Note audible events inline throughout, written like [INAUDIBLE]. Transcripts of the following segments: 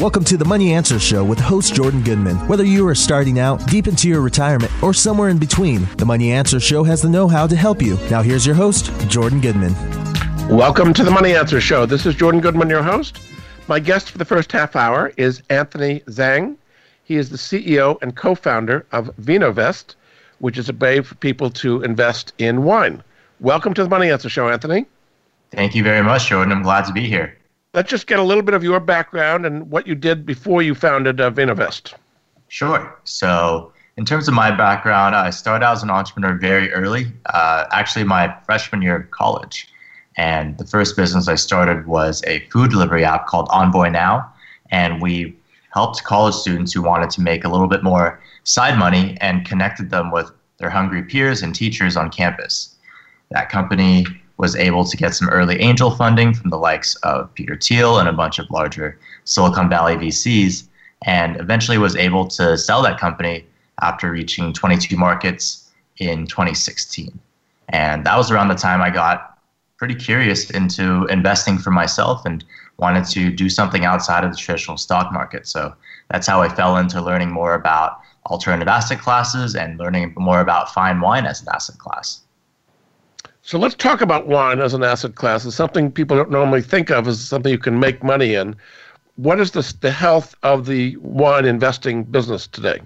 Welcome to the Money Answer Show with host Jordan Goodman. Whether you are starting out, deep into your retirement, or somewhere in between, the Money Answer Show has the know how to help you. Now, here's your host, Jordan Goodman. Welcome to the Money Answer Show. This is Jordan Goodman, your host. My guest for the first half hour is Anthony Zhang. He is the CEO and co founder of VinoVest, which is a way for people to invest in wine. Welcome to the Money Answer Show, Anthony. Thank you very much, Jordan. I'm glad to be here let's just get a little bit of your background and what you did before you founded uh, VinoVest. Sure. So, in terms of my background, I started out as an entrepreneur very early, uh, actually, my freshman year of college. And the first business I started was a food delivery app called Envoy Now. And we helped college students who wanted to make a little bit more side money and connected them with their hungry peers and teachers on campus. That company was able to get some early angel funding from the likes of Peter Thiel and a bunch of larger Silicon Valley VCs, and eventually was able to sell that company after reaching 22 markets in 2016. And that was around the time I got pretty curious into investing for myself and wanted to do something outside of the traditional stock market. So that's how I fell into learning more about alternative asset classes and learning more about fine wine as an asset class. So let's talk about wine as an asset class. It's something people don't normally think of as something you can make money in. What is the, the health of the wine investing business today?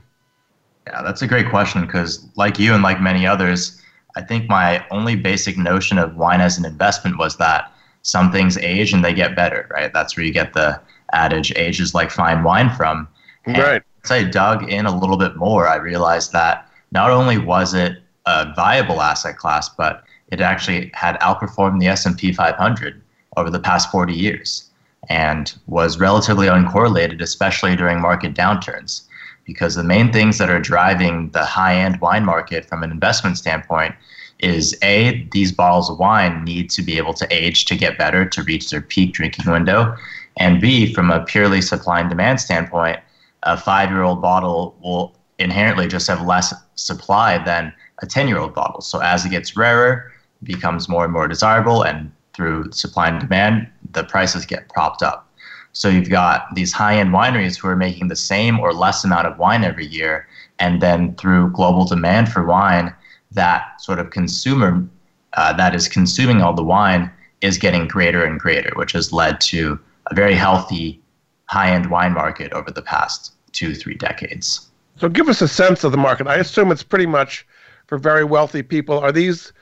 Yeah, that's a great question because, like you and like many others, I think my only basic notion of wine as an investment was that some things age and they get better, right? That's where you get the adage age is like fine wine from. And right. As I dug in a little bit more, I realized that not only was it a viable asset class, but it actually had outperformed the S&P 500 over the past 40 years and was relatively uncorrelated, especially during market downturns. Because the main things that are driving the high end wine market from an investment standpoint is A, these bottles of wine need to be able to age to get better to reach their peak drinking window. And B, from a purely supply and demand standpoint, a five year old bottle will inherently just have less supply than a 10 year old bottle. So as it gets rarer, becomes more and more desirable, and through supply and demand, the prices get propped up. So you've got these high-end wineries who are making the same or less amount of wine every year, and then through global demand for wine, that sort of consumer uh, that is consuming all the wine is getting greater and greater, which has led to a very healthy high-end wine market over the past two, three decades. So give us a sense of the market. I assume it's pretty much for very wealthy people. Are these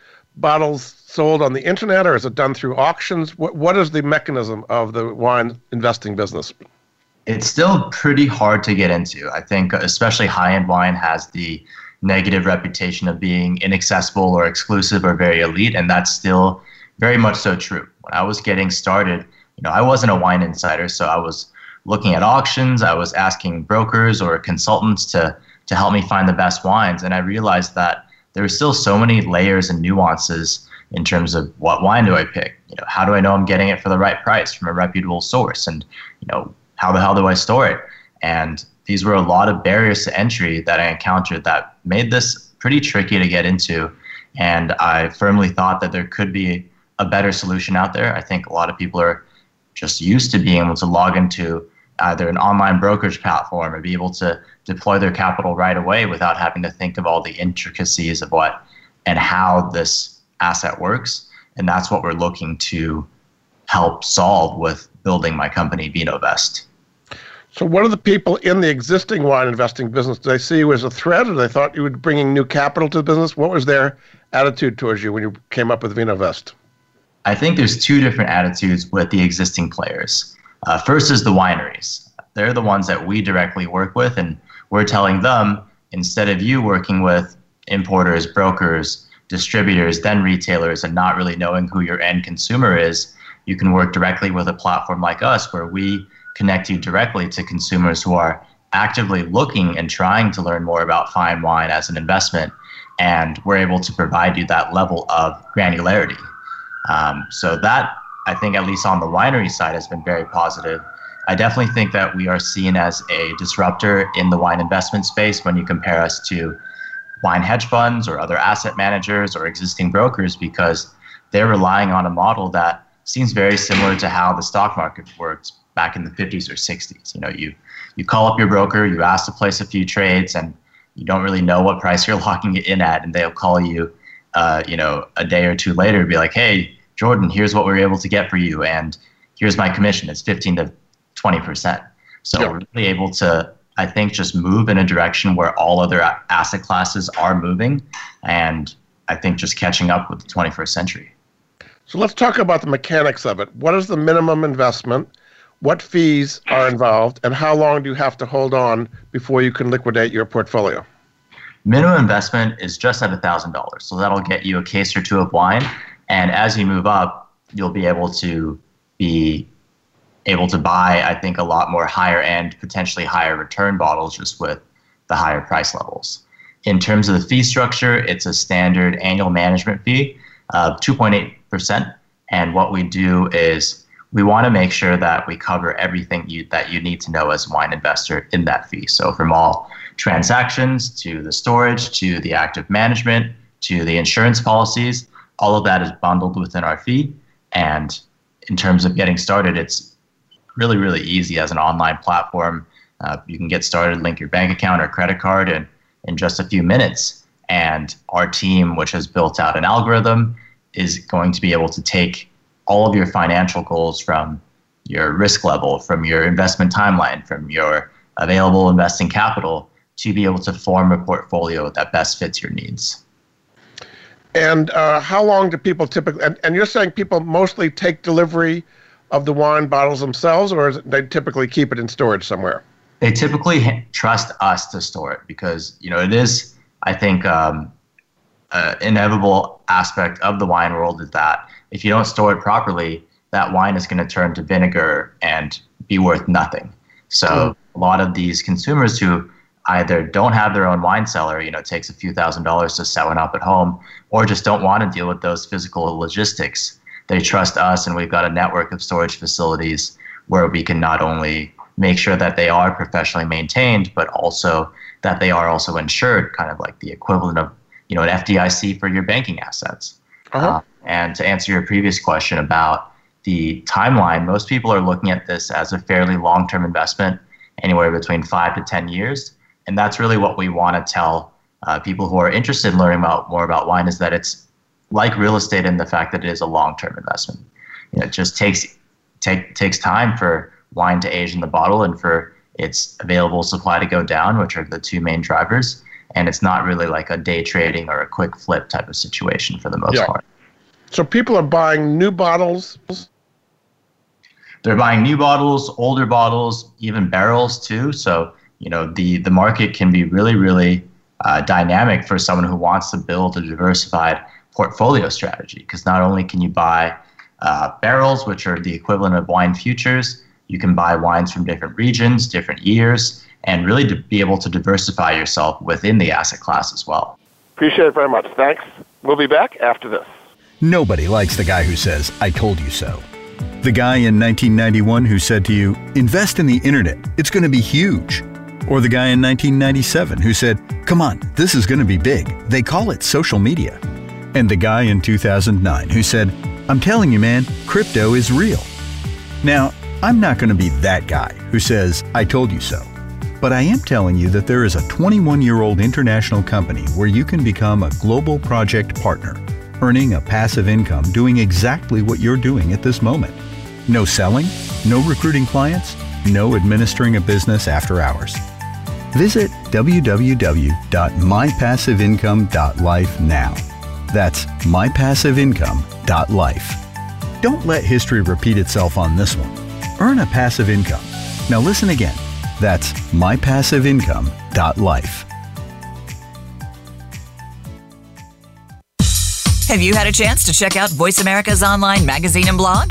bottles sold on the internet or is it done through auctions? What, what is the mechanism of the wine investing business? It's still pretty hard to get into. I think, especially high end wine has the negative reputation of being inaccessible or exclusive or very elite, and that's still very much so true. When I was getting started, you know, I wasn't a wine insider, so I was looking at auctions, I was asking brokers or consultants to to help me find the best wines, and I realized that there are still so many layers and nuances in terms of what wine do I pick? You know, how do I know I'm getting it for the right price from a reputable source? And you know, how the hell do I store it? And these were a lot of barriers to entry that I encountered that made this pretty tricky to get into. And I firmly thought that there could be a better solution out there. I think a lot of people are just used to being able to log into either an online brokerage platform or be able to deploy their capital right away without having to think of all the intricacies of what and how this asset works. And that's what we're looking to help solve with building my company, VinoVest. So, what are the people in the existing wine investing business? Did they see you as a threat, or they thought you were bringing new capital to the business? What was their attitude towards you when you came up with VinoVest? I think there's two different attitudes with the existing players. Uh, first is the wineries. They're the ones that we directly work with, and we're telling them instead of you working with importers, brokers, distributors, then retailers, and not really knowing who your end consumer is, you can work directly with a platform like us where we connect you directly to consumers who are actively looking and trying to learn more about fine wine as an investment. And we're able to provide you that level of granularity. Um, so, that I think, at least on the winery side, has been very positive. I definitely think that we are seen as a disruptor in the wine investment space when you compare us to wine hedge funds or other asset managers or existing brokers because they're relying on a model that seems very similar to how the stock market worked back in the 50s or 60s. You know, you you call up your broker, you ask to place a few trades, and you don't really know what price you're [LAUGHS] locking it in at, and they'll call you, uh, you know, a day or two later, and be like, "Hey, Jordan, here's what we are able to get for you, and here's my commission. It's 15 to 20 percent." So we're really able to, I think, just move in a direction where all other asset classes are moving, and I think just catching up with the 21st century. So let's talk about the mechanics of it. What is the minimum investment? What fees are involved, and how long do you have to hold on before you can liquidate your portfolio? Minimum investment is just at $1,000. So that'll get you a case or two of wine. And as you move up, you'll be able to be able to buy, I think, a lot more higher end, potentially higher return bottles just with the higher price levels. In terms of the fee structure, it's a standard annual management fee of 2.8%. And what we do is we want to make sure that we cover everything you, that you need to know as a wine investor in that fee. So from all transactions to the storage to the active management to the insurance policies, all of that is bundled within our fee. And in terms of getting started, it's really, really easy as an online platform. Uh, you can get started, link your bank account or credit card, and in just a few minutes. And our team, which has built out an algorithm, is going to be able to take all of your financial goals from your risk level, from your investment timeline, from your available investing capital to be able to form a portfolio that best fits your needs. And uh, how long do people typically? And, and, you're saying people mostly take delivery of the wine bottles themselves, or it, they typically keep it in storage somewhere? they typically trust us to store it because you know it is i think um, uh, inevitable aspect of the wine world is that if you don't store it properly that wine is going to turn to vinegar and be worth nothing so mm. a lot of these consumers who either don't have their own wine cellar you know it takes a few thousand dollars to set one up at home or just don't want to deal with those physical logistics they trust us and we've got a network of storage facilities where we can not only make sure that they are professionally maintained, but also that they are also insured, kind of like the equivalent of you know an FDIC for your banking assets. Uh-huh. Uh, and to answer your previous question about the timeline, most people are looking at this as a fairly long-term investment, anywhere between five to ten years, and that's really what we want to tell uh, people who are interested in learning about more about wine is that it's like real estate in the fact that it is a long-term investment. You know, it just takes take takes time for wine to age in the bottle and for its available supply to go down, which are the two main drivers. And it's not really like a day trading or a quick flip type of situation for the most yeah. part. So people are buying new bottles. They're buying new bottles, older bottles, even barrels too. So you know the the market can be really really uh, dynamic for someone who wants to build a diversified portfolio strategy. Because not only can you buy uh, barrels, which are the equivalent of wine futures, you can buy wines from different regions, different years, and really to be able to diversify yourself within the asset class as well. Appreciate it very much. Thanks. We'll be back after this. Nobody likes the guy who says, I told you so. The guy in 1991 who said to you, invest in the internet, it's going to be huge. Or the guy in 1997 who said, come on, this is going to be big. They call it social media. And the guy in 2009 who said, I'm telling you, man, crypto is real. Now, I'm not going to be that guy who says, I told you so. But I am telling you that there is a 21 year old international company where you can become a global project partner, earning a passive income doing exactly what you're doing at this moment. No selling, no recruiting clients, no administering a business after hours. Visit www.mypassiveincome.life now. That's mypassiveincome.life. Don't let history repeat itself on this one. Earn a passive income. Now listen again. That's mypassiveincome.life. Have you had a chance to check out Voice America's online magazine and blog?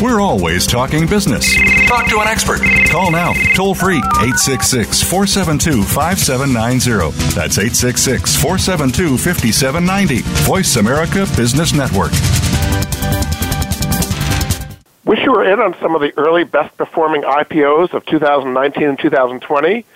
We're always talking business. Talk to an expert. Call now, toll free, 866 472 5790. That's 866 472 5790. Voice America Business Network. Wish you were in on some of the early best performing IPOs of 2019 and 2020?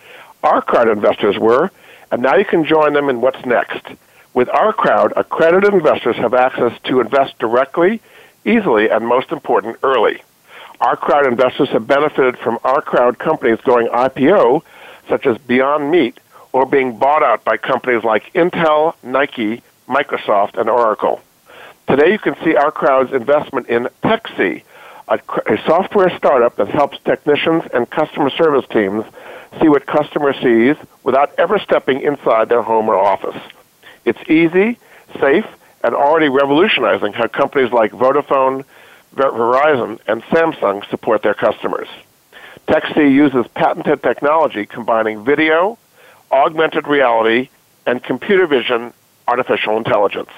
Our crowd investors were, and now you can join them in what's next. With our crowd, accredited investors have access to invest directly, easily, and most important, early. Our crowd investors have benefited from our crowd companies going IPO, such as Beyond Meat, or being bought out by companies like Intel, Nike, Microsoft, and Oracle. Today, you can see our crowd's investment in TechSee, a, a software startup that helps technicians and customer service teams see what customer sees without ever stepping inside their home or office. It's easy, safe, and already revolutionizing how companies like Vodafone, Verizon, and Samsung support their customers. TechSee uses patented technology combining video, augmented reality, and computer vision artificial intelligence.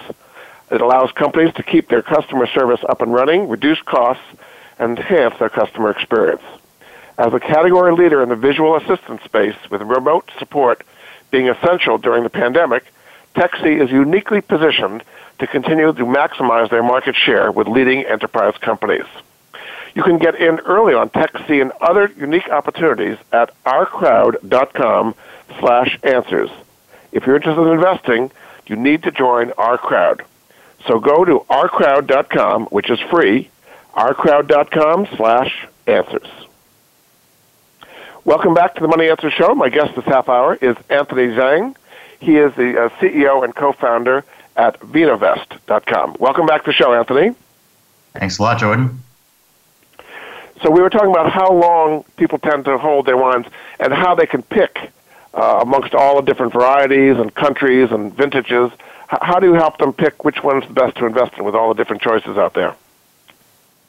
It allows companies to keep their customer service up and running, reduce costs, and enhance their customer experience. As a category leader in the visual assistance space, with remote support being essential during the pandemic, TechSee is uniquely positioned to continue to maximize their market share with leading enterprise companies. You can get in early on TechSee and other unique opportunities at ourcrowd.com slash answers. If you're interested in investing, you need to join our crowd. So go to ourcrowd.com, which is free, ourcrowd.com slash answers. Welcome back to the Money Answer Show. My guest this half hour is Anthony Zhang. He is the uh, CEO and co-founder at Vinovest.com. Welcome back to the show, Anthony. Thanks a lot, Jordan. So we were talking about how long people tend to hold their wines and how they can pick uh, amongst all the different varieties and countries and vintages. H- how do you help them pick which one's the best to invest in with all the different choices out there?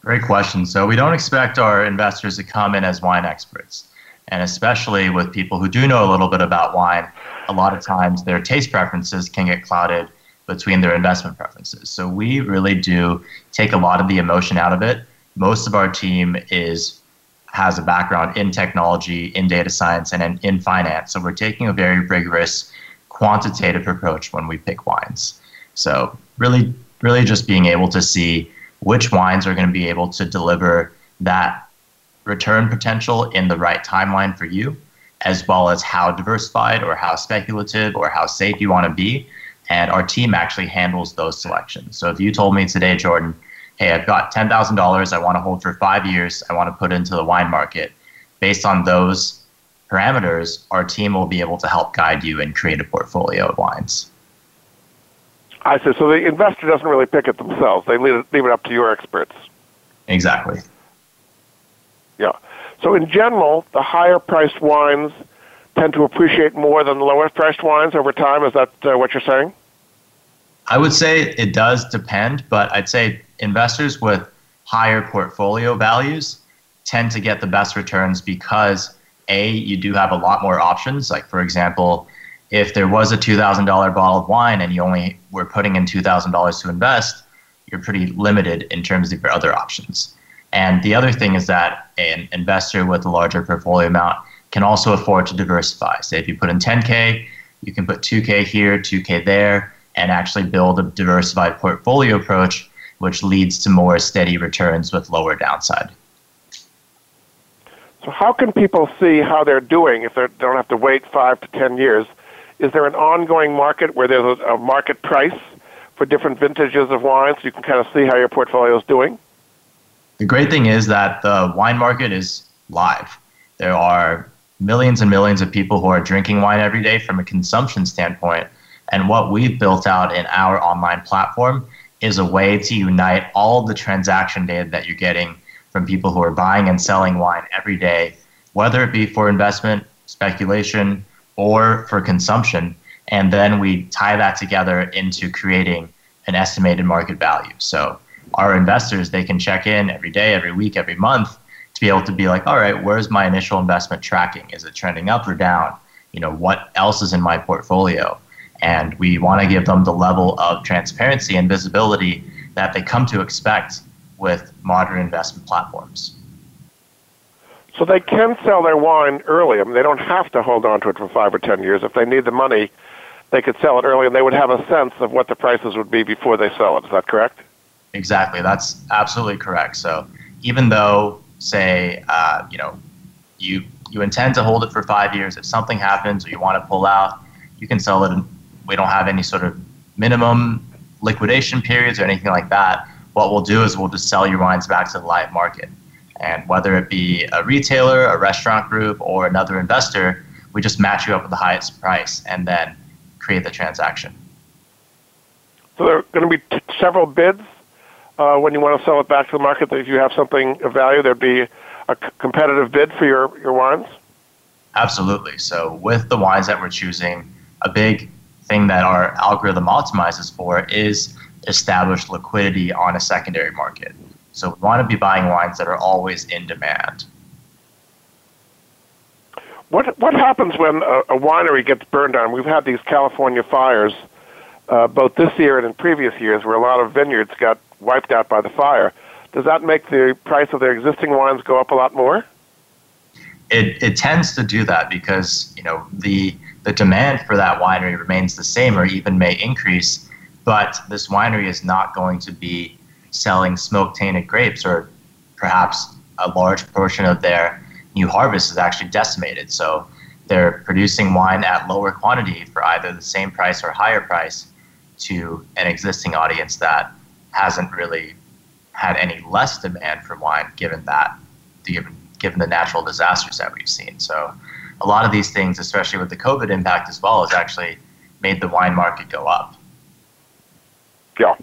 Great question. So we don't expect our investors to come in as wine experts. And especially with people who do know a little bit about wine, a lot of times their taste preferences can get clouded between their investment preferences. So we really do take a lot of the emotion out of it. Most of our team is has a background in technology, in data science, and in, in finance. So we're taking a very rigorous quantitative approach when we pick wines. So really, really just being able to see which wines are going to be able to deliver that return potential in the right timeline for you, as well as how diversified or how speculative or how safe you want to be. And our team actually handles those selections. So if you told me today, Jordan, hey, I've got $10,000 I want to hold for five years, I want to put into the wine market, based on those parameters, our team will be able to help guide you and create a portfolio of wines. I see. So the investor doesn't really pick it themselves. They leave it, leave it up to your experts. Exactly. Yeah. So in general, the higher priced wines tend to appreciate more than the lower priced wines over time. Is that uh, what you're saying? I would say it does depend, but I'd say investors with higher portfolio values tend to get the best returns because a you do have a lot more options. Like for example, if there was a two thousand dollar bottle of wine and you only were putting in two thousand dollars to invest, you're pretty limited in terms of your other options. And the other thing is that an investor with a larger portfolio amount can also afford to diversify. Say if you put in 10K, you can put 2K here, 2K there, and actually build a diversified portfolio approach, which leads to more steady returns with lower downside. So, how can people see how they're doing if they don't have to wait five to 10 years? Is there an ongoing market where there's a market price for different vintages of wines so you can kind of see how your portfolio is doing? The great thing is that the wine market is live. There are millions and millions of people who are drinking wine every day from a consumption standpoint. And what we've built out in our online platform is a way to unite all the transaction data that you're getting from people who are buying and selling wine every day, whether it be for investment, speculation, or for consumption. And then we tie that together into creating an estimated market value. So our investors, they can check in every day, every week, every month to be able to be like, all right, where's my initial investment tracking? Is it trending up or down? You know, what else is in my portfolio? And we want to give them the level of transparency and visibility that they come to expect with modern investment platforms. So they can sell their wine early. I mean, they don't have to hold on to it for five or ten years. If they need the money, they could sell it early, and they would have a sense of what the prices would be before they sell it. Is that correct? Exactly. That's absolutely correct. So even though, say, uh, you know, you you intend to hold it for five years, if something happens or you want to pull out, you can sell it. And we don't have any sort of minimum liquidation periods or anything like that. What we'll do is we'll just sell your wines back to the live market. And whether it be a retailer, a restaurant group, or another investor, we just match you up with the highest price and then create the transaction. So there are going to be t- several bids uh, when you want to sell it back to the market. That if you have something of value, there'd be a c- competitive bid for your, your wines. Absolutely. So with the wines that we're choosing, a big thing that our algorithm optimizes for is established liquidity on a secondary market. So we want to be buying wines that are always in demand. What what happens when a, a winery gets burned down? We've had these California fires, uh, both this year and in previous years, where a lot of vineyards got wiped out by the fire. Does that make the price of their existing wines go up a lot more? It, it tends to do that because you know the the demand for that winery remains the same or even may increase, but this winery is not going to be selling smoke tainted grapes, or perhaps a large portion of their new harvest is actually decimated. So they're producing wine at lower quantity for either the same price or higher price to an existing audience that hasn't really had any less demand for wine given that given given the natural disasters that we've seen. So a lot of these things, especially with the COVID impact as well, has actually made the wine market go up. Yeah.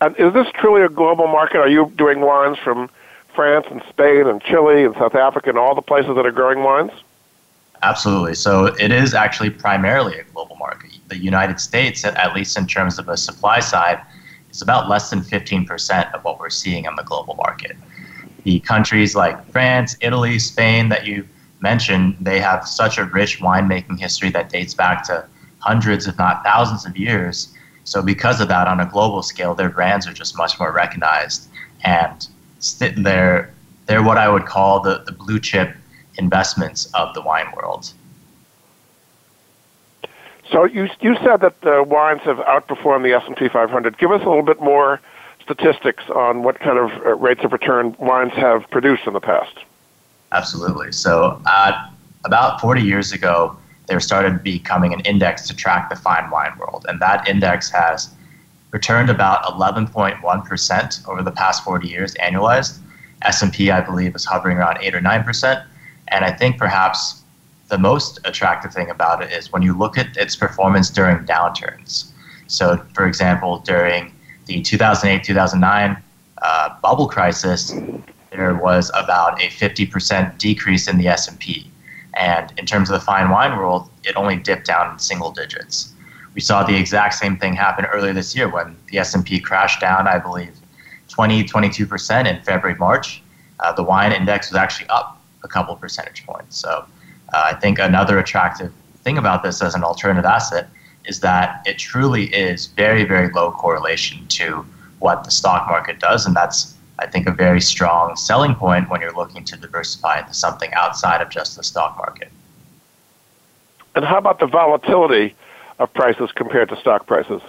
And is this truly a global market? Are you doing wines from France and Spain and Chile and South Africa and all the places that are growing wines? Absolutely. So it is actually primarily a global market. The United States, at least in terms of a supply side, is about less than 15% of what we're seeing on the global market. The countries like France, Italy, Spain that you mentioned, they have such a rich winemaking history that dates back to hundreds, if not thousands of years so because of that, on a global scale, their brands are just much more recognized, and they're they're what I would call the, the blue chip investments of the wine world. So you you said that the wines have outperformed the S and P 500. Give us a little bit more statistics on what kind of uh, rates of return wines have produced in the past. Absolutely. So uh, about 40 years ago, there started becoming an index to track the fine wine world. And that index has returned about 11.1% over the past 40 years annualized. S&P, I believe, is hovering around 8 or 9%. And I think perhaps the most attractive thing about it is when you look at its performance during downturns. So, for example, during the 2008-2009 uh, bubble crisis, there was about a 50% decrease in the S&P. And in terms of the fine wine world, it only dipped down in single digits. We saw the exact same thing happen earlier this year when the S&P crashed down, I believe, 20, 22% in February, March. Uh, the wine index was actually up a couple percentage points. So uh, I think another attractive thing about this as an alternative asset is that it truly is very, very low correlation to what the stock market does. And that's I think, a very strong selling point when you're looking to diversify into something outside of just the stock market. And how about the volatility of prices compared to stock prices?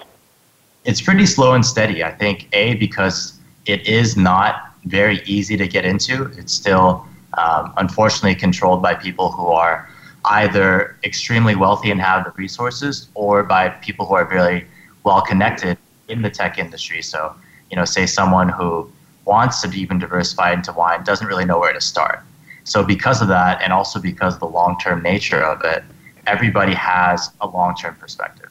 It's pretty slow and steady. I think, A, because it is not very easy to get into. It's still, um, unfortunately, controlled by people who are either extremely wealthy and have the resources or by people who are very well connected in the tech industry. So, you know, say someone who wants to even diversify into wine doesn't really know where to start. So because of that, and also because of the long-term nature of it, everybody has a long-term perspective,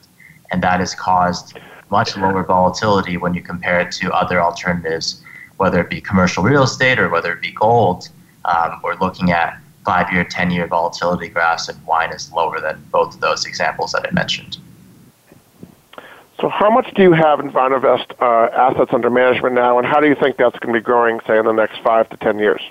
and that has caused much lower volatility when you compare it to other alternatives, whether it be commercial real estate or whether it be gold. Um, we're looking at five-year, ten-year volatility graphs, and wine is lower than both of those examples that I mentioned. So, how much do you have in VinoVest uh, assets under management now, and how do you think that's going to be growing, say, in the next five to ten years?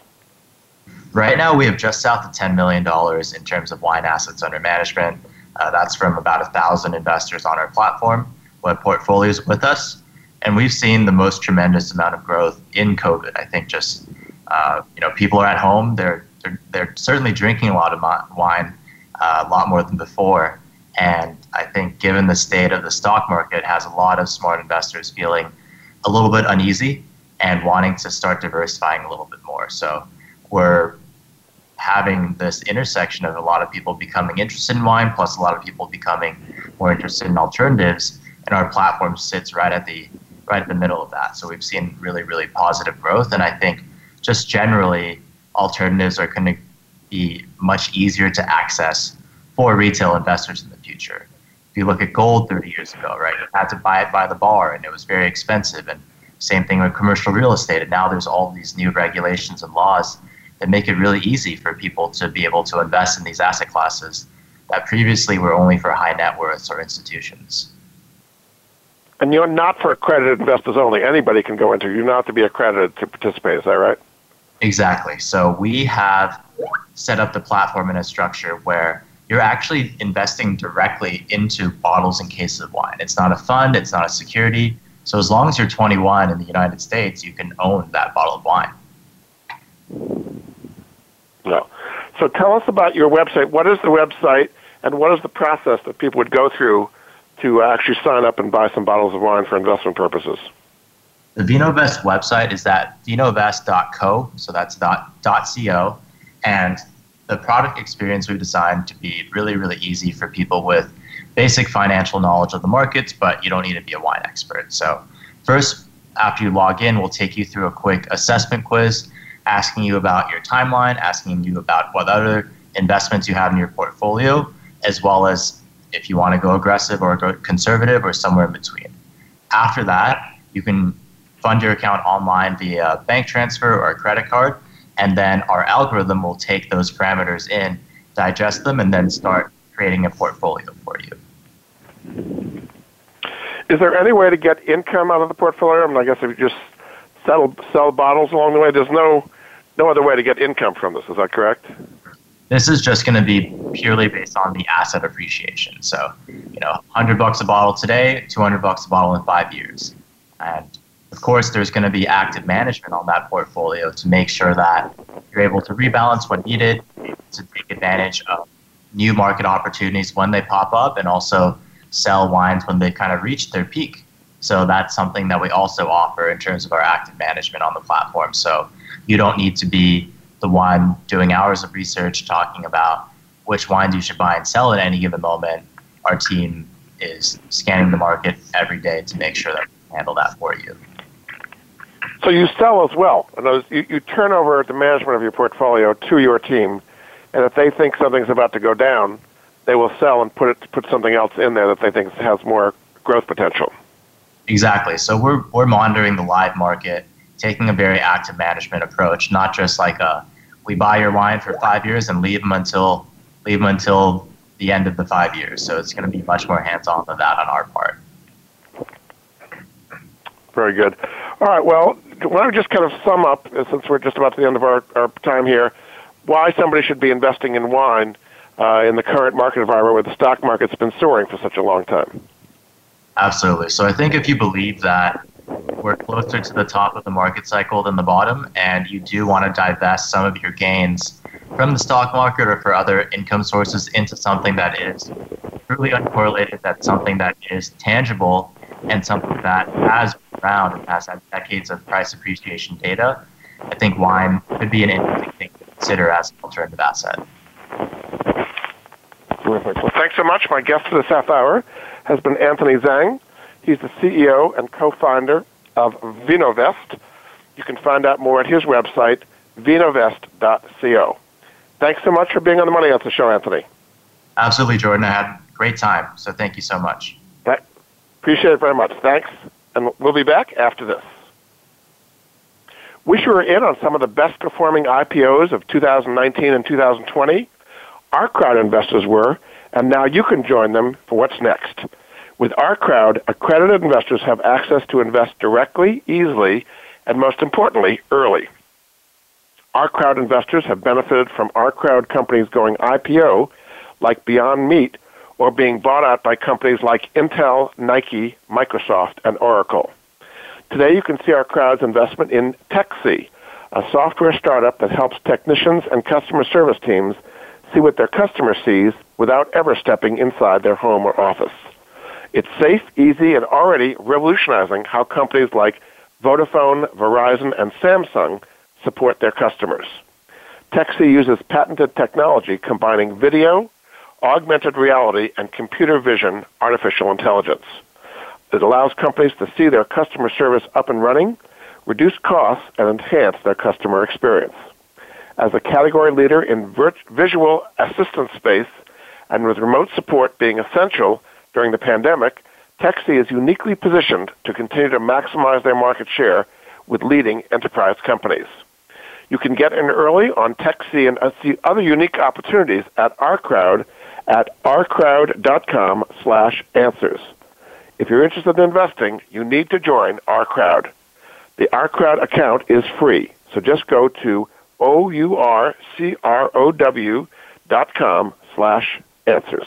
Right now, we have just south of $10 million in terms of wine assets under management. Uh, that's from about a thousand investors on our platform who have portfolios with us. And we've seen the most tremendous amount of growth in COVID. I think just, uh, you know, people are at home, they're they're, they're certainly drinking a lot of wine, uh, a lot more than before. And I think, given the state of the stock market, has a lot of smart investors feeling a little bit uneasy and wanting to start diversifying a little bit more. So we're having this intersection of a lot of people becoming interested in wine, plus a lot of people becoming more interested in alternatives, and our platform sits right at the right in the middle of that. So we've seen really, really positive growth, and I think just generally alternatives are going to be much easier to access for retail investors in the future. If you look at gold 30 years ago, right, you had to buy it by the bar, and it was very expensive, and same thing with commercial real estate. And now there's all these new regulations and laws that make it really easy for people to be able to invest in these asset classes that previously were only for high net worths or institutions. And you're not for accredited investors only. Anybody can go into. You don't have to be accredited to participate. Is that right? Exactly. So we have set up the platform in a structure where you're actually investing directly into bottles and cases of wine. It's not a fund. It's not a security. So as long as you're 21 in the United States, you can own that bottle of wine. No. So tell us about your website. What is the website, and what is the process that people would go through to actually sign up and buy some bottles of wine for investment purposes? The VinoVest website is at vinovest.co, so that's dot, .co, and the product experience we've designed to be really, really easy for people with basic financial knowledge of the markets, but you don't need to be a wine expert. So first, after you log in, we'll take you through a quick assessment quiz, asking you about your timeline, asking you about what other investments you have in your portfolio, as well as if you want to go aggressive or go conservative or somewhere in between. After that, you can fund your account online via bank transfer or a credit card, and then our algorithm will take those parameters in, digest them, and then start creating a portfolio for you. Is there any way to get income out of the portfolio? I mean, I guess if you just sell sell bottles along the way, there's no no other way to get income from this. Is that correct? This is just going to be purely based on the asset appreciation. So, you know, 100 bucks a bottle today, 200 bucks a bottle in five years, and of course, there's going to be active management on that portfolio to make sure that you're able to rebalance when needed, to take advantage of new market opportunities when they pop up, and also sell wines when they kind of reach their peak. So that's something that we also offer in terms of our active management on the platform. So you don't need to be the one doing hours of research talking about which wines you should buy and sell at any given moment. Our team is scanning the market every day to make sure that we handle that for you. So you sell as well. and You, you turn over the management of your portfolio to your team, and if they think something's about to go down, they will sell and put it put something else in there that they think has more growth potential. Exactly. So we're we're monitoring the live market, taking a very active management approach, not just like a we buy your wine for five years and leave them until leave them until the end of the five years. So it's going to be much more hands on than that on our part. Very good. All right. Well, why don't just kind of sum up, uh, since we're just about to the end of our, our time here, why somebody should be investing in wine uh, in the current market environment where the stock market's been soaring for such a long time? Absolutely. So I think if you believe that we're closer to the top of the market cycle than the bottom, and you do want to divest some of your gains from the stock market or for other income sources into something that is truly uncorrelated, that's something that is tangible and something that has been around and has had decades of price appreciation data, I think wine could be an interesting thing to consider as an alternative asset. Terrific. Well, thanks so much. My guest for this half hour has been Anthony Zhang. He's the CEO and co-founder of VinoVest. You can find out more at his website, vinovest.co. Thanks so much for being on the Money Answer Show, Anthony. Absolutely, Jordan. I had a great time, so thank you so much. Appreciate it very much. Thanks. And we'll be back after this. Wish you were in on some of the best performing IPOs of 2019 and 2020. Our crowd investors were, and now you can join them for what's next. With our crowd, accredited investors have access to invest directly, easily, and most importantly, early. Our crowd investors have benefited from our crowd companies going IPO, like Beyond Meat, or being bought out by companies like Intel, Nike, Microsoft, and Oracle. Today, you can see our crowd's investment in TechSee, a software startup that helps technicians and customer service teams see what their customer sees without ever stepping inside their home or office. It's safe, easy, and already revolutionizing how companies like Vodafone, Verizon, and Samsung support their customers. TechSee uses patented technology combining video, augmented reality, and computer vision artificial intelligence. It allows companies to see their customer service up and running, reduce costs, and enhance their customer experience. As a category leader in visual assistance space, and with remote support being essential during the pandemic, TechSee is uniquely positioned to continue to maximize their market share with leading enterprise companies. You can get in early on TechSee and see other unique opportunities at our crowd at ourcrowd.com slash answers. If you're interested in investing, you need to join our crowd. The Our Crowd account is free, so just go to O-U-R-C-R-O-W dot com slash answers.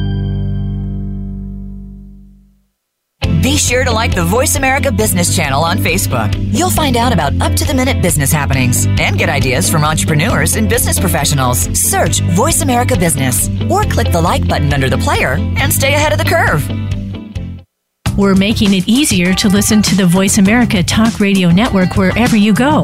Be sure to like the Voice America Business channel on Facebook. You'll find out about up to the minute business happenings and get ideas from entrepreneurs and business professionals. Search Voice America Business or click the like button under the player and stay ahead of the curve. We're making it easier to listen to the Voice America Talk Radio Network wherever you go.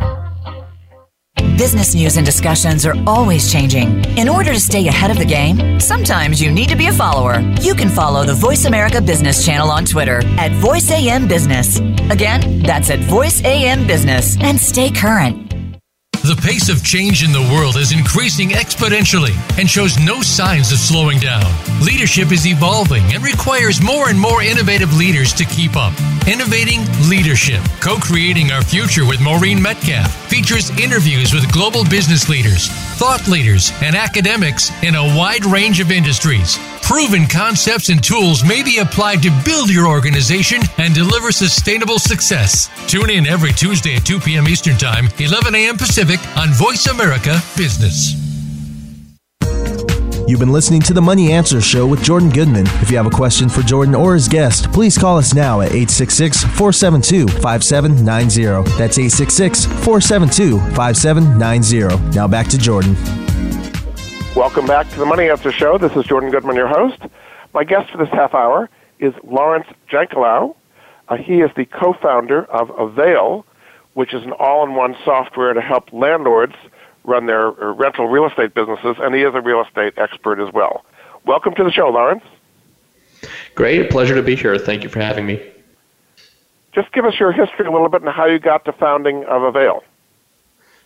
Business news and discussions are always changing. In order to stay ahead of the game, sometimes you need to be a follower. You can follow the Voice America Business channel on Twitter at VoiceAM Business. Again, that's at VoiceAM Business and stay current. The pace of change in the world is increasing exponentially and shows no signs of slowing down. Leadership is evolving and requires more and more innovative leaders to keep up. Innovating Leadership, co creating our future with Maureen Metcalf, features interviews with global business leaders, thought leaders, and academics in a wide range of industries. Proven concepts and tools may be applied to build your organization and deliver sustainable success. Tune in every Tuesday at 2 p.m. Eastern Time, 11 a.m. Pacific on Voice America Business. You've been listening to the Money Answer Show with Jordan Goodman. If you have a question for Jordan or his guest, please call us now at 866 472 5790. That's 866 472 5790. Now back to Jordan. Welcome back to the Money Answer Show. This is Jordan Goodman, your host. My guest for this half hour is Laurence Jankelow. Uh, he is the co-founder of Avail, which is an all-in-one software to help landlords run their uh, rental real estate businesses, and he is a real estate expert as well. Welcome to the show, Laurence. Great, pleasure to be here. Thank you for having me. Just give us your history a little bit and how you got to founding of Avail.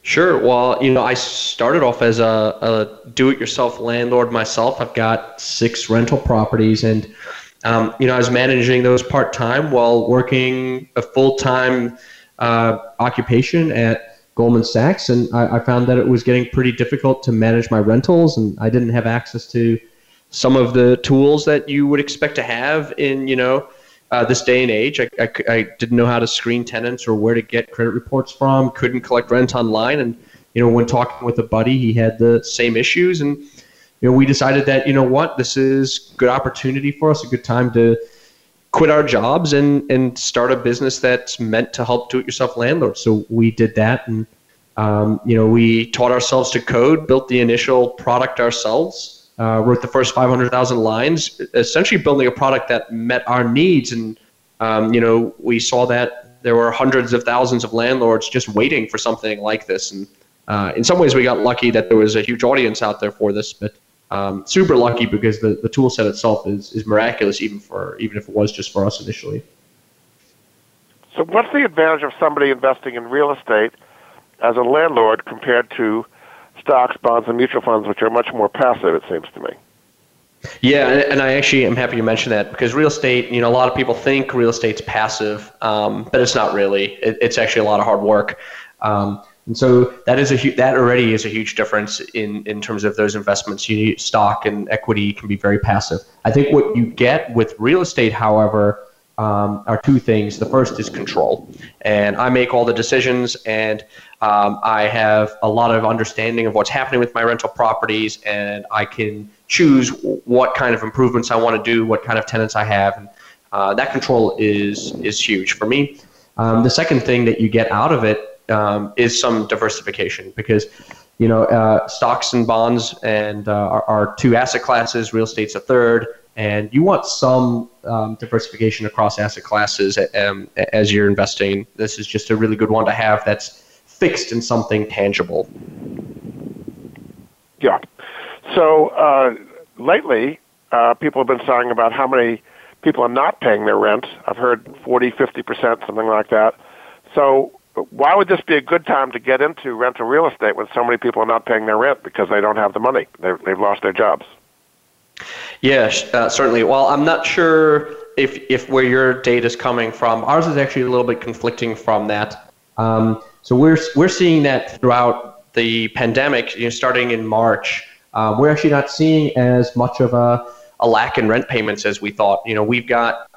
Sure. Well, you know, I started off as a, a do-it-yourself landlord myself. I've got six rental properties, and um, you know, I was managing those part time while working a full-time uh, occupation at Goldman Sachs, and I, I, found that it was getting pretty difficult to manage my rentals, and I didn't have access to some of the tools that you would expect to have in you know uh, this day and age. I, I, I, didn't know how to screen tenants or where to get credit reports from. Couldn't collect rent online, and you know when talking with a buddy, he had the same issues, and you know we decided that you know what this is a good opportunity for us, a good time to quit our jobs and and start a business that's meant to help do-it-yourself landlords. So we did that, and um, you know we taught ourselves to code, built the initial product ourselves uh, wrote the first 500,000 lines, essentially building a product that met our needs. And, um, you know, we saw that there were hundreds of thousands of landlords just waiting for something like this. And uh, in some ways, we got lucky that there was a huge audience out there for this, but um, super lucky because the, the tool set itself is, is miraculous, even for even if it was just for us initially. So, what's the advantage of somebody investing in real estate as a landlord compared to stocks, bonds, and mutual funds, which are much more passive, it seems to me. Yeah, and I actually am happy you mentioned that because real estate, you know, a lot of people think real estate's passive, um, but it's not really. It, it's actually a lot of hard work. Um, and so that is a hu- that already is a huge difference in, in terms of those investments. You stock and equity can be very passive. I think what you get with real estate, however, um, are two things. The first is control, and I make all the decisions, and um, I have a lot of understanding of what's happening with my rental properties, and I can choose what kind of improvements I want to do, what kind of tenants I have, and uh, that control is is huge for me. Um, the second thing that you get out of it um, is some diversification because you know uh, stocks and bonds and uh, are, are two asset classes, real estate's a third and you want some um, diversification across asset classes um, as you're investing. This is just a really good one to have that's fixed in something tangible. Yeah. So uh, lately, uh, people have been talking about how many people are not paying their rent. I've heard 40, 50%, something like that. So why would this be a good time to get into rental real estate when so many people are not paying their rent because they don't have the money? They've, they've lost their jobs. Yeah, uh, certainly. Well, I'm not sure if if where your data is coming from. Ours is actually a little bit conflicting from that. Um, so we're we're seeing that throughout the pandemic, you know, starting in March. Uh, we're actually not seeing as much of a, a lack in rent payments as we thought. You know, we've got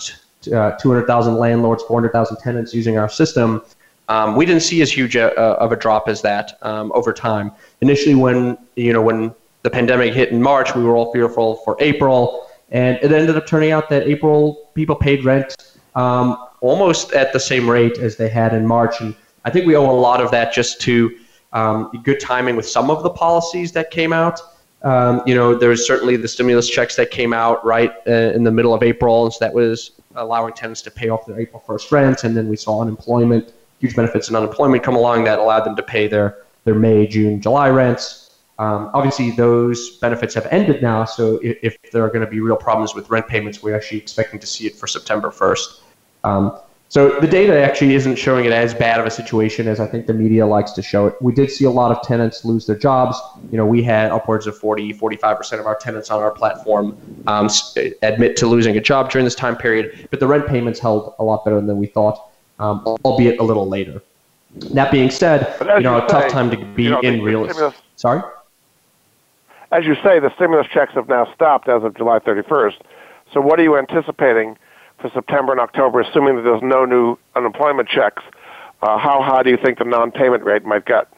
uh, 200,000 landlords, 400,000 tenants using our system. Um, we didn't see as huge a, a, of a drop as that um, over time. Initially, when you know when the pandemic hit in March, we were all fearful for April, and it ended up turning out that April people paid rent um, almost at the same rate as they had in March, and I think we owe a lot of that just to um, good timing with some of the policies that came out. Um, you know, there was certainly the stimulus checks that came out right uh, in the middle of April, and so that was allowing tenants to pay off their April 1st rent, and then we saw unemployment, huge benefits in unemployment come along that allowed them to pay their their May, June, July rents. Um, obviously, those benefits have ended now, so if, if, there are going to be real problems with rent payments, we're actually expecting to see it for September 1st. Um, so the data actually isn't showing it as bad of a situation as I think the media likes to show it. We did see a lot of tenants lose their jobs. You know, we had upwards of 40, 45% of our tenants on our platform um, admit to losing a job during this time period, but the rent payments held a lot better than we thought, um, albeit a little later. That being said, you know, a tough time to be you know, in real estate. Sorry? as you say, the stimulus checks have now stopped as of July 31st. So, what are you anticipating for September and October, assuming that there's no new unemployment checks? Uh, how high do you think the non-payment rate might get?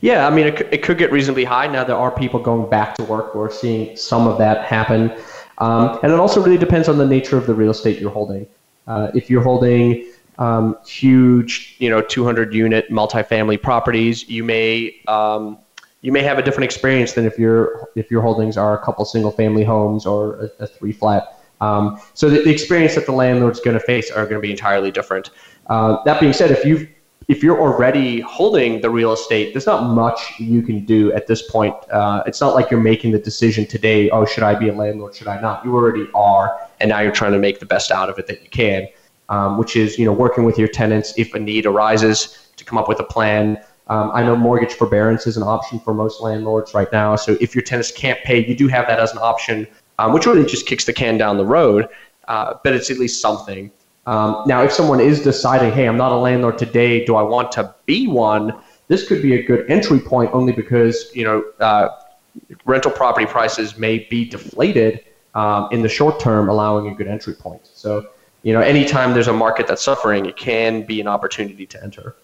Yeah, I mean, it, it could get reasonably high. Now there are people going back to work. We're seeing some of that happen. Um, and it also really depends on the nature of the real estate you're holding. Uh, if you're holding um, huge, you know, 200 unit multifamily properties, you may um, you may have a different experience than if your if your holdings are a couple single family homes or a, a three flat. Um, so the, the, experience that the landlord's going to face are going to be entirely different. Uh, that being said, if you if you're already holding the real estate, there's not much you can do at this point. Uh, it's not like you're making the decision today. Oh, should I be a landlord? Should I not? You already are, and now you're trying to make the best out of it that you can. Um, which is you know working with your tenants if a need arises to come up with a plan um, I know mortgage forbearance is an option for most landlords right now. So if your tenants can't pay, you do have that as an option, um, which really just kicks the can down the road, uh, but it's at least something. Um, now, if someone is deciding, hey, I'm not a landlord today, do I want to be one? This could be a good entry point only because, you know, uh, rental property prices may be deflated um, in the short term, allowing a good entry point. So, you know, anytime there's a market that's suffering, it can be an opportunity to enter.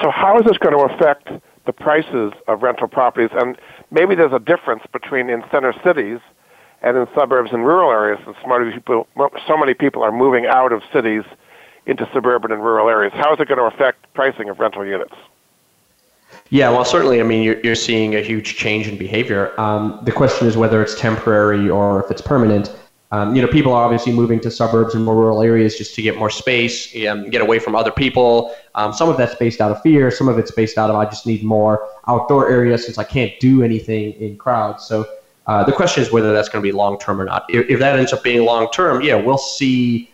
So, how is this going to affect the prices of rental properties? And maybe there's a difference between in center cities and in suburbs and rural areas. And many people, so many people are moving out of cities into suburban and rural areas. How is it going to affect pricing of rental units? Yeah, well, certainly. I mean, you're, you're seeing a huge change in behavior. Um, the question is whether it's temporary or if it's permanent. Um, you know, people are obviously moving to suburbs and more rural areas just to get more space, and get away from other people. Um, some of that's based out of fear. Some of it's based out of I just need more outdoor areas since I can't do anything in crowds. So uh, the question is whether that's going to be long term or not. If, if that ends up being long term, yeah, we'll see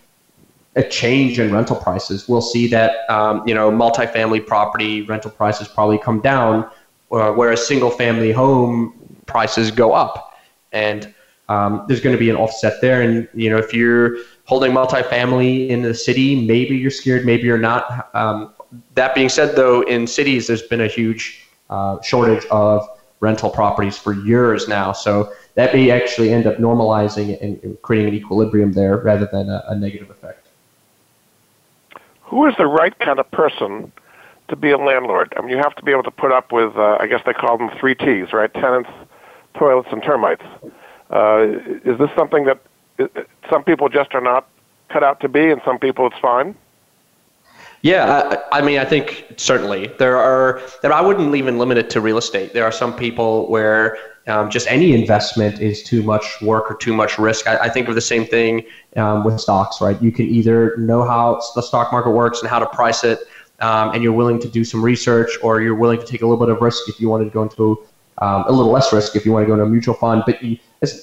a change in rental prices. We'll see that um, you know multifamily property rental prices probably come down, uh, whereas single family home prices go up, and um, there's going to be an offset there. And you know if you're holding multifamily in the city, maybe you're scared, maybe you're not. Um, that being said, though, in cities there's been a huge uh, shortage of rental properties for years now, so that may actually end up normalizing and creating an equilibrium there rather than a, a negative effect who is the right kind of person to be a landlord? I mean, you have to be able to put up with, uh, I guess they call them three T's, right? Tenants, toilets, and termites. Uh, is this something that uh, some people just are not cut out to be, and some people it's fine? Yeah, I, I, mean, I think certainly there are. That I wouldn't even limit it to real estate. There are some people where um, just any investment is too much work or too much risk. I, I think of the same thing um, with stocks, right? You can either know how the stock market works and how to price it, um, and you're willing to do some research, or you're willing to take a little bit of risk if you wanted to go into um, a little less risk if you want to go into a mutual fund. But you,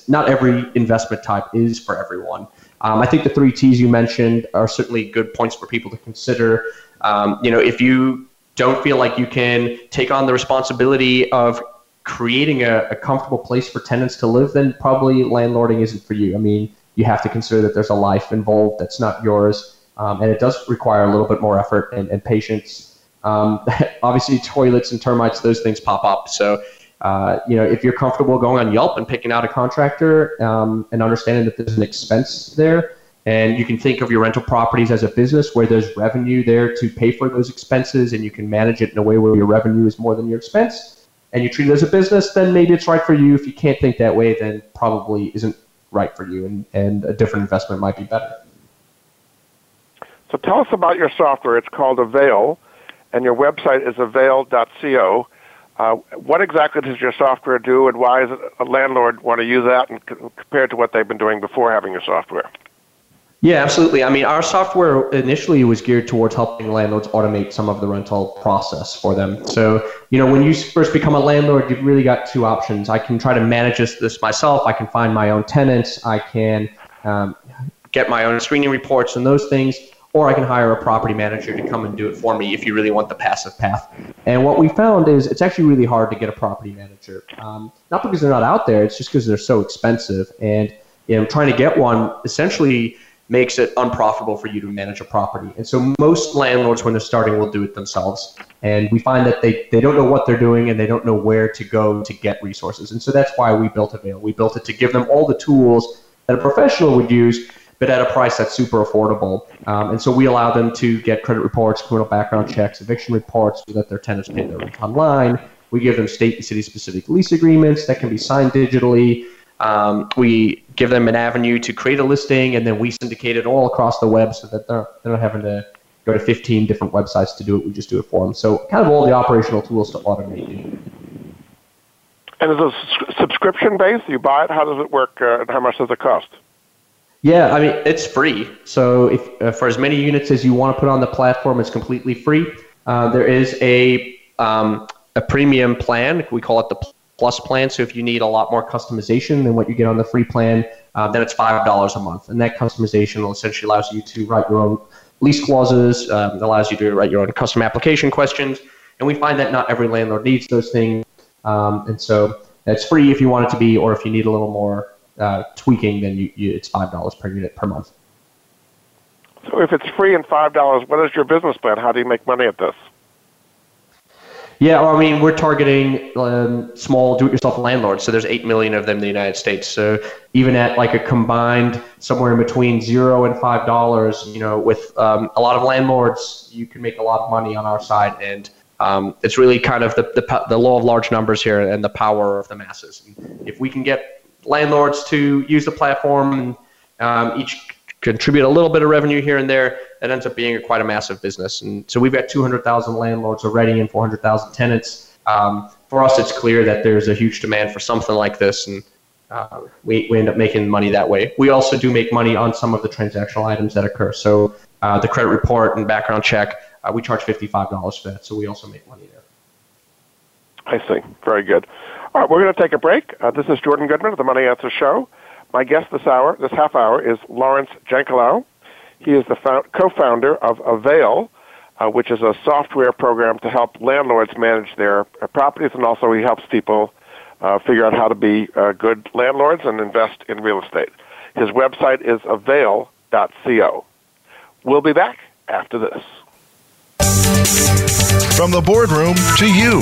not every investment type is for everyone. Um, I think the three T's you mentioned are certainly good points for people to consider. Um, you know, if you don't feel like you can take on the responsibility of creating a, a, comfortable place for tenants to live, then probably landlording isn't for you. I mean, you have to consider that there's a life involved that's not yours, um, and it does require a little bit more effort and, and patience. Um, [LAUGHS] obviously, toilets and termites, those things pop up. So, uh, you know, if you're comfortable going on Yelp and picking out a contractor um, and understanding that there's an expense there, and you can think of your rental properties as a business where there's revenue there to pay for those expenses, and you can manage it in a way where your revenue is more than your expense and you treat it as a business, then maybe it's right for you. If you can't think that way, then probably isn't right for you, and, and a different investment might be better. So tell us about your software. It's called Avail, and your website is avail.co. Uh, what exactly does your software do, and why does a landlord want to use that and compared to what they've been doing before having your software? Yeah, absolutely. I mean, our software initially was geared towards helping landlords automate some of the rental process for them. So, you know, when you first become a landlord, you've really got two options. I can try to manage this, this myself. I can find my own tenants. I can um, get my own screening reports and those things. Or I can hire a property manager to come and do it for me if you really want the passive path. And what we found is it's actually really hard to get a property manager. Um, not because they're not out there, it's just because they're so expensive. And you know, trying to get one essentially makes it unprofitable for you to manage a property. And so most landlords, when they're starting, will do it themselves. And we find that they, they don't know what they're doing and they don't know where to go to get resources. And so that's why we built Avail. We built it to give them all the tools that a professional would use, but at a price that's super affordable. Um, and so we allow them to get credit reports, criminal background checks, eviction reports so that their tenants pay their rent online. We give them state and city specific lease agreements that can be signed digitally. Um, we give them an avenue to create a listing, and then we syndicate it all across the web so that they're, they're not having to go to 15 different websites to do it. We just do it for them. So kind of all the operational tools to automate. And is it subscription based? You buy it. How does it work? Uh, and how much does it cost? Yeah, I mean it's free. So if uh, for as many units as you want to put on the platform, it's completely free. Uh, there is a um, a premium plan. We call it the plus plan. So if you need a lot more customization than what you get on the free plan, uh, then it's five dollars a month, and that customization will essentially allows you to write your own lease clauses, um, allows you to write your own custom application questions, and we find that not every landlord needs those things, um, and so it's free if you want it to be, or if you need a little more uh, tweaking, then you, you, it's five dollars per unit per month. So if it's free and five dollars, what is your business plan? How do you make money at this? Yeah, well, I mean, we're targeting um, small do-it-yourself landlords. So there's eight million of them in the United States. So even at like a combined somewhere in between zero and five dollars, you know, with um, a lot of landlords, you can make a lot of money on our side, and um, it's really kind of the, the the law of large numbers here and the power of the masses. If we can get landlords to use the platform and um, each contribute a little bit of revenue here and there, it ends up being quite a massive business. And so we've got 200,000 landlords already and 400,000 tenants. Um, for us, it's clear that there's a huge demand for something like this, and uh, we, we end up making money that way. We also do make money on some of the transactional items that occur. So uh, the credit report and background check, uh, we charge $55 for that, so we also make money there. I see. Very good. All right, we're going to take a break. Uh, this is Jordan Goodman of the Money Answer Show. My guest this hour, this half hour, is Laurence Jankelow. He is the co-founder of Avail, uh, which is a software program to help landlords manage their uh, properties, and also he helps people uh, figure out how to be uh, good landlords and invest in real estate. His website is avail.co. We'll be back after this. From the boardroom to you,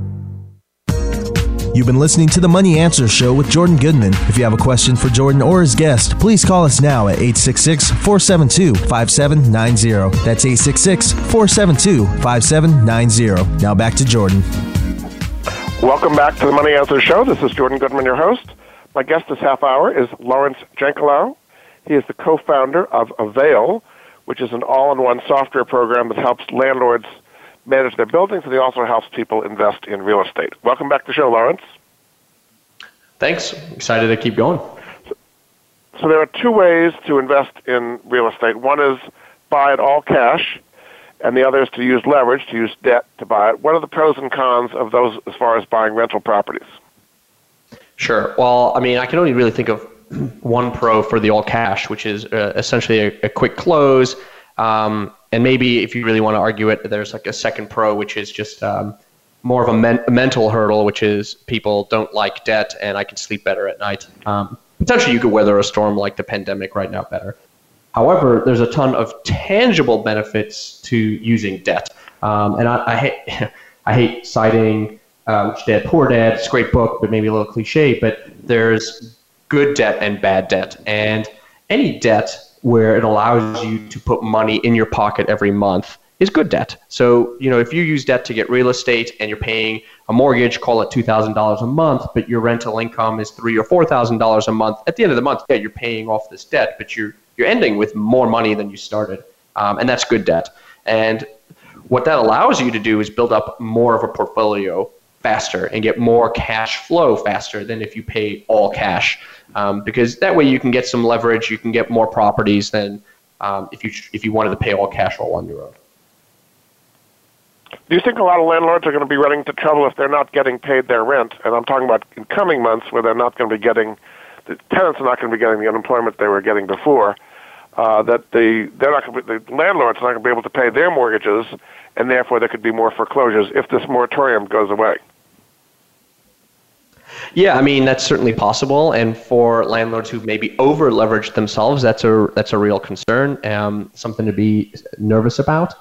You've been listening to the Money Answer Show with Jordan Goodman. If you have a question for Jordan or his guest, please call us now at 866 472 5790. That's 866 472 5790. Now back to Jordan. Welcome back to the Money Answer Show. This is Jordan Goodman, your host. My guest this half hour is Laurence Jankelow. He is the co founder of Avail, which is an all in one software program that helps landlords manage their buildings, and he also helps people invest in real estate. Welcome back to the show, Laurence. Thanks. Excited to keep going. So, so there are two ways to invest in real estate. One is buy it all cash, and the other is to use leverage, to use debt to buy it. What are the pros and cons of those as far as buying rental properties? Sure. Well, I mean, I can only really think of [CLEARS THROAT] one pro for the all cash, which is uh, essentially a, a, quick close. Um, and maybe if you really want to argue it, there's like a second pro, which is just um, more of a, men- a, mental hurdle, which is people don't like debt, and I can sleep better at night. Um, potentially, you could weather a storm like the pandemic right now better. However, there's a ton of tangible benefits to using debt, um, and I, I, hate [LAUGHS] I hate citing uh, Rich Dad Poor Dad. It's a great book, but maybe a little cliche. But there's good debt and bad debt, and any debt where it allows you to put money in your pocket every month is good debt. So, you know, if you use debt to get real estate and you're paying a mortgage, call it $2,000 a month, but your rental income is three or $4,000 a month, at the end of the month, yeah, you're paying off this debt, but you're, you're ending with more money than you started. Um, and that's good debt. And what that allows you to do is build up more of a portfolio faster and get more cash flow faster than if you pay all cash um, because that way you can get some leverage, you can get more properties than um, if you if you wanted to pay all cash all on your own. Do you think a lot of landlords are going to be running into trouble if they're not getting paid their rent? And I'm talking about in coming months where they're not going to be getting the tenants are not going to be getting the unemployment they were getting before. Uh, that the they're not going to be, the landlords are not going to be able to pay their mortgages, and therefore there could be more foreclosures if this moratorium goes away. Yeah, I mean that's certainly possible, and for landlords who've maybe over leveraged themselves, that's a that's a real concern, um, something to be nervous about.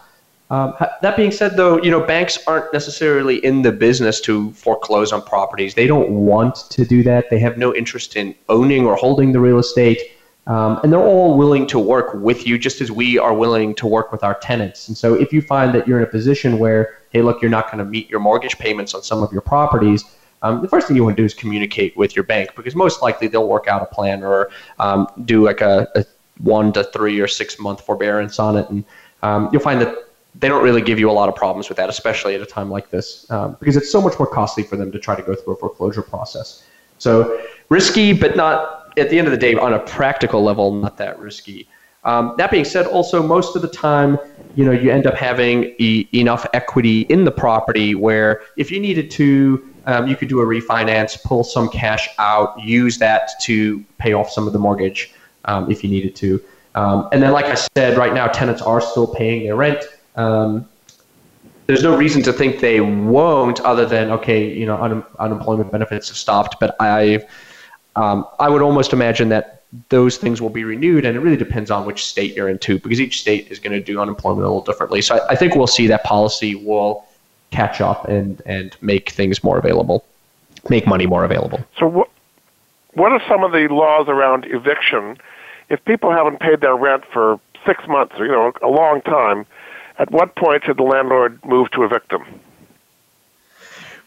Um, that being said, though, you know banks aren't necessarily in the business to foreclose on properties. They don't want to do that. They have no interest in owning or holding the real estate. Um, and they're all willing to work with you just as we are willing to work with our tenants. And so if you find that you're in a position where, hey, look, you're not going to meet your mortgage payments on some of your properties, um, the first thing you want to do is communicate with your bank because most likely they'll work out a plan or um, do like a, a, one to three or six month forbearance on it. And um, you'll find that they don't really give you a lot of problems with that, especially at a time like this, um, because it's so much more costly for them to try to go through a foreclosure process. So risky, but not at the end of the day, on a practical level, not that risky. Um, that being said, also most of the time, you know, you end up having e- enough equity in the property where if you needed to, um, you could do a refinance, pull some cash out, use that to pay off some of the mortgage um, if you needed to. Um, and then, like I said, right now tenants are still paying their rent. Um, there's no reason to think they won't, other than okay, you know, un- unemployment benefits have stopped. But I, um, I would almost imagine that those things will be renewed, and it really depends on which state you're into, because each state is going to do unemployment a little differently. So I, I think we'll see that policy will catch up and and make things more available, make money more available. So what what are some of the laws around eviction? If people haven't paid their rent for six months, or you know, a long time at what point should the landlord move to evict them?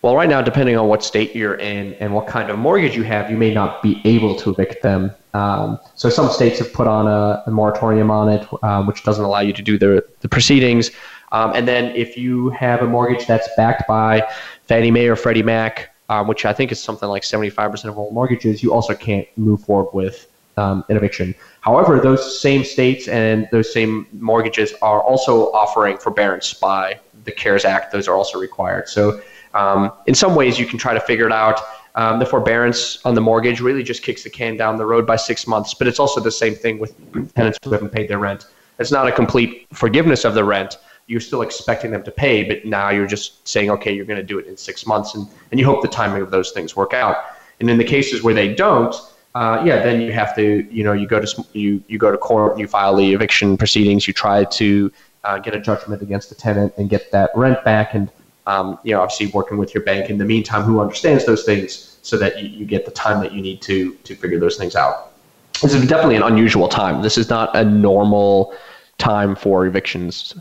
Well, right now, depending on what state you're in and what kind of mortgage you have, you may not be able to evict them. Um, so some states have put on a, a moratorium on it, uh, which doesn't allow you to do the, the proceedings. Um, and then if you have a mortgage that's backed by Fannie Mae or Freddie Mac, um, which I think is something like 75% of all mortgages, you also can't move forward with um, an eviction. However, those same states and those same mortgages are also offering forbearance by the CARES Act. Those are also required. So, um, in some ways, you can try to figure it out. Um, the forbearance on the mortgage really just kicks the can down the road by six months, but it's also the same thing with tenants who haven't paid their rent. It's not a complete forgiveness of the rent. You're still expecting them to pay, but now you're just saying, okay, you're going to do it in six months, and, and you hope the timing of those things work out. And in the cases where they don't, uh, yeah, then you have to, you know, you go to you you go to court, you file the eviction proceedings, you try to uh, get a judgment against the tenant and get that rent back, and um, you know, obviously working with your bank in the meantime, who understands those things, so that you, you get the time that you need to to figure those things out. This is definitely an unusual time. This is not a normal time for evictions.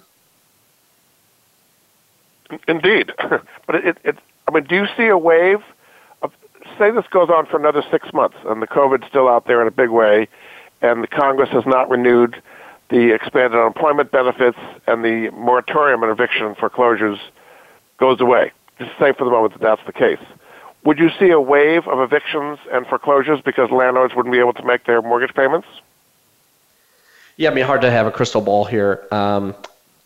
Indeed, [LAUGHS] but it, it, I mean, do you see a wave? Of, say this goes on for another six months and the COVID's still out there in a big way, and the Congress has not renewed the expanded unemployment benefits and the moratorium on eviction foreclosures goes away. Just say for the moment that that's the case. Would you see a wave of evictions and foreclosures because landlords wouldn't be able to make their mortgage payments? Yeah, I mean, hard to have a crystal ball here. Um,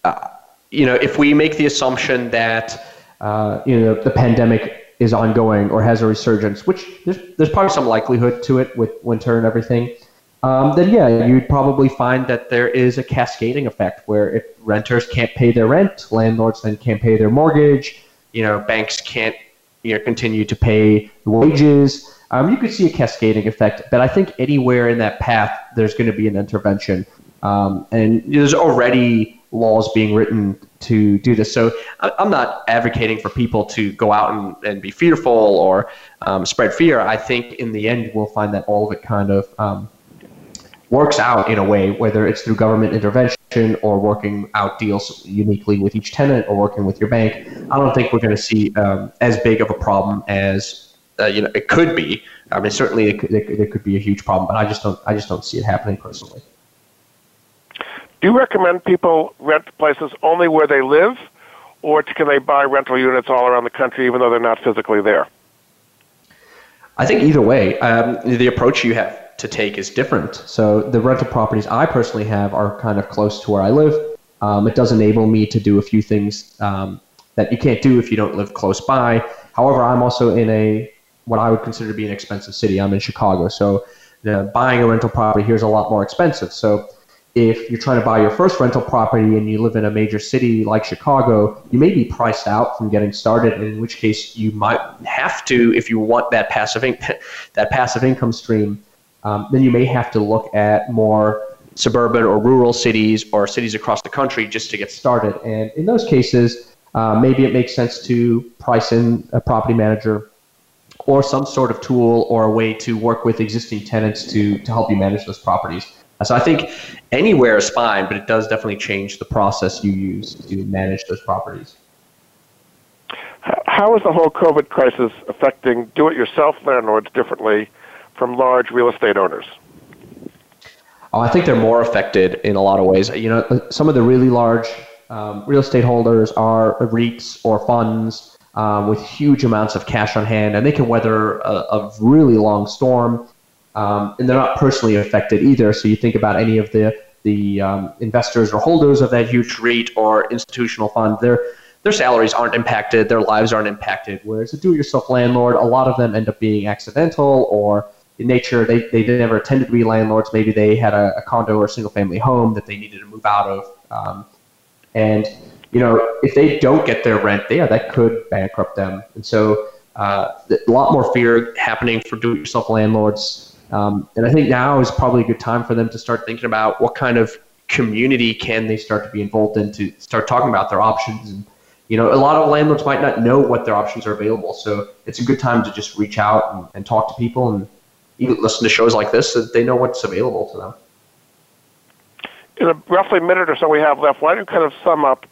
uh, you know, if we make the assumption that uh, you know the pandemic is ongoing or has a resurgence, which there's, there's probably some likelihood to it with winter and everything, um, then yeah, you'd probably find that there is a cascading effect where if renters can't pay their rent, landlords then can't pay their mortgage, you know, banks can't you know, continue to pay wages. Um, you could see a cascading effect, but I think anywhere in that path, there's going to be an intervention. Um, and there's already laws being written to do this. So I'm not advocating for people to go out and, and be fearful or um, spread fear. I think in the end, we'll find that all of it kind of um, works out in a way, whether it's through government intervention or working out deals uniquely with each tenant or working with your bank. I don't think we're going to see um, as big of a problem as uh, you know it could be. I mean, certainly it could, it could be a huge problem, but I just don't I just don't see it happening personally. Do you recommend people rent places only where they live, or can they buy rental units all around the country even though they're not physically there? I think either way, um, the approach you have to take is different. So the rental properties I personally have are kind of close to where I live. Um, it does enable me to do a few things um, that you can't do if you don't live close by. However, I'm also in a what I would consider to be an expensive city. I'm in Chicago, so buying a rental property here is a lot more expensive. So if you're trying to buy your first rental property and you live in a major city like Chicago, you may be priced out from getting started. In which case, you might have to, if you want that passive in- [LAUGHS] that passive income stream, um, then you may have to look at more suburban or rural cities or cities across the country just to get started. And in those cases, uh, maybe it makes sense to price in a property manager or some sort of tool or a way to work with existing tenants to to help you manage those properties. So I think anywhere is fine, but it does definitely change the process you use to manage those properties. How is the whole COVID crisis affecting do-it-yourself landlords differently from large real estate owners? Oh, I think they're more affected in a lot of ways. You know, some of the really large um, real estate holders are REITs or funds um, with huge amounts of cash on hand, and they can weather a, a really long storm. Um, and they're not personally affected either. So you think about any of the the um, investors or holders of that huge REIT or institutional fund, their their salaries aren't impacted, their lives aren't impacted. Whereas a do-it-yourself landlord, a lot of them end up being accidental or in nature they, they never intended to be landlords. Maybe they had a, a condo or single-family home that they needed to move out of. Um, and you know, if they don't get their rent there, that could bankrupt them. And so uh, a lot more fear happening for do-it-yourself landlords. Um, and I think now is probably a good time for them to start thinking about what kind of community can they start to be involved in to start talking about their options. And you know, a lot of landlords might not know what their options are available, so it's a good time to just reach out and, and talk to people and even listen to shows like this so that they know what's available to them in a roughly minute or so we have left, why don't you kind of sum up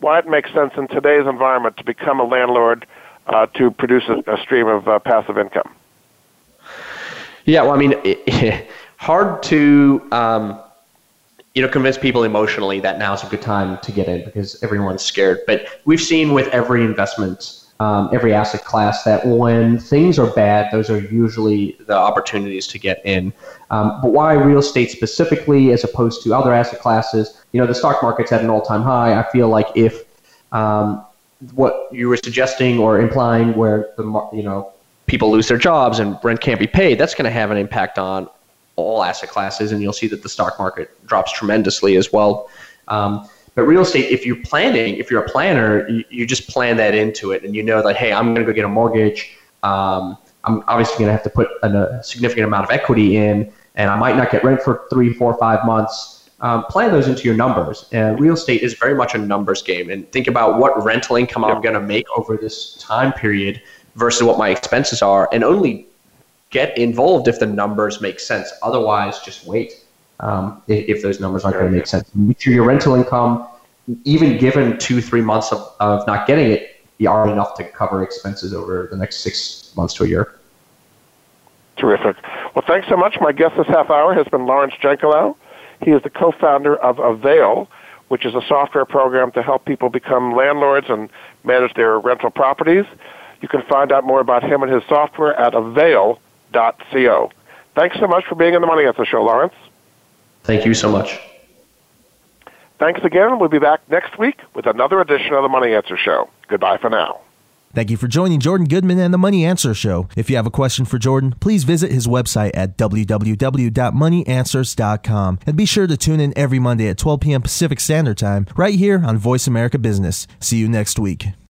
why it makes sense in today's environment to become a landlord uh, to produce a, a stream of uh, passive income? Yeah, well, I mean, it, [LAUGHS] hard to um, you know convince people emotionally that now is a good time to get in because everyone's scared. But we've seen with every investment um, every asset class that when things are bad, those are usually the opportunities to get in. Um, but why real estate specifically as opposed to other asset classes? You know, the stock market's at an all time high. I feel like if um, what you were suggesting or implying, where the you know people lose their jobs and rent can't be paid, that's going to have an impact on all asset classes, and you'll see that the stock market drops tremendously as well. Um, but real estate, if you're planning, if you're a planner, you, you just plan that into it, and you know that hey, I'm going to go get a mortgage. Um, I'm obviously going to have to put a significant amount of equity in, and I might not get rent for three, four, five months. Um, plan those into your numbers. And real estate is very much a numbers game. And think about what rental income I'm going to make over this time period versus what my expenses are, and only get involved if the numbers make sense. Otherwise, just wait um, if, those numbers aren't going to make sense. Make sure your rental income, even given two, three months of, of not getting it, be are enough to cover expenses over the next six months to a year. Terrific. Well, thanks so much. My guest this half hour has been Laurence Jankelow. He is the co-founder of Avail, which is a software program to help people become landlords and manage their rental properties. You can find out more about him and his software at avail.co. Thanks so much for being on the Money Answer Show, Laurence. Thank you so much. Thanks again. We'll be back next week with another edition of the Money Answer Show. Goodbye for now. Thank you for joining Jordan Goodman and the Money Answer Show. If you have a question for Jordan, please visit his website at www.moneyanswers.com and be sure to tune in every Monday at 12 p.m. Pacific Standard Time right here on Voice America Business. See you next week.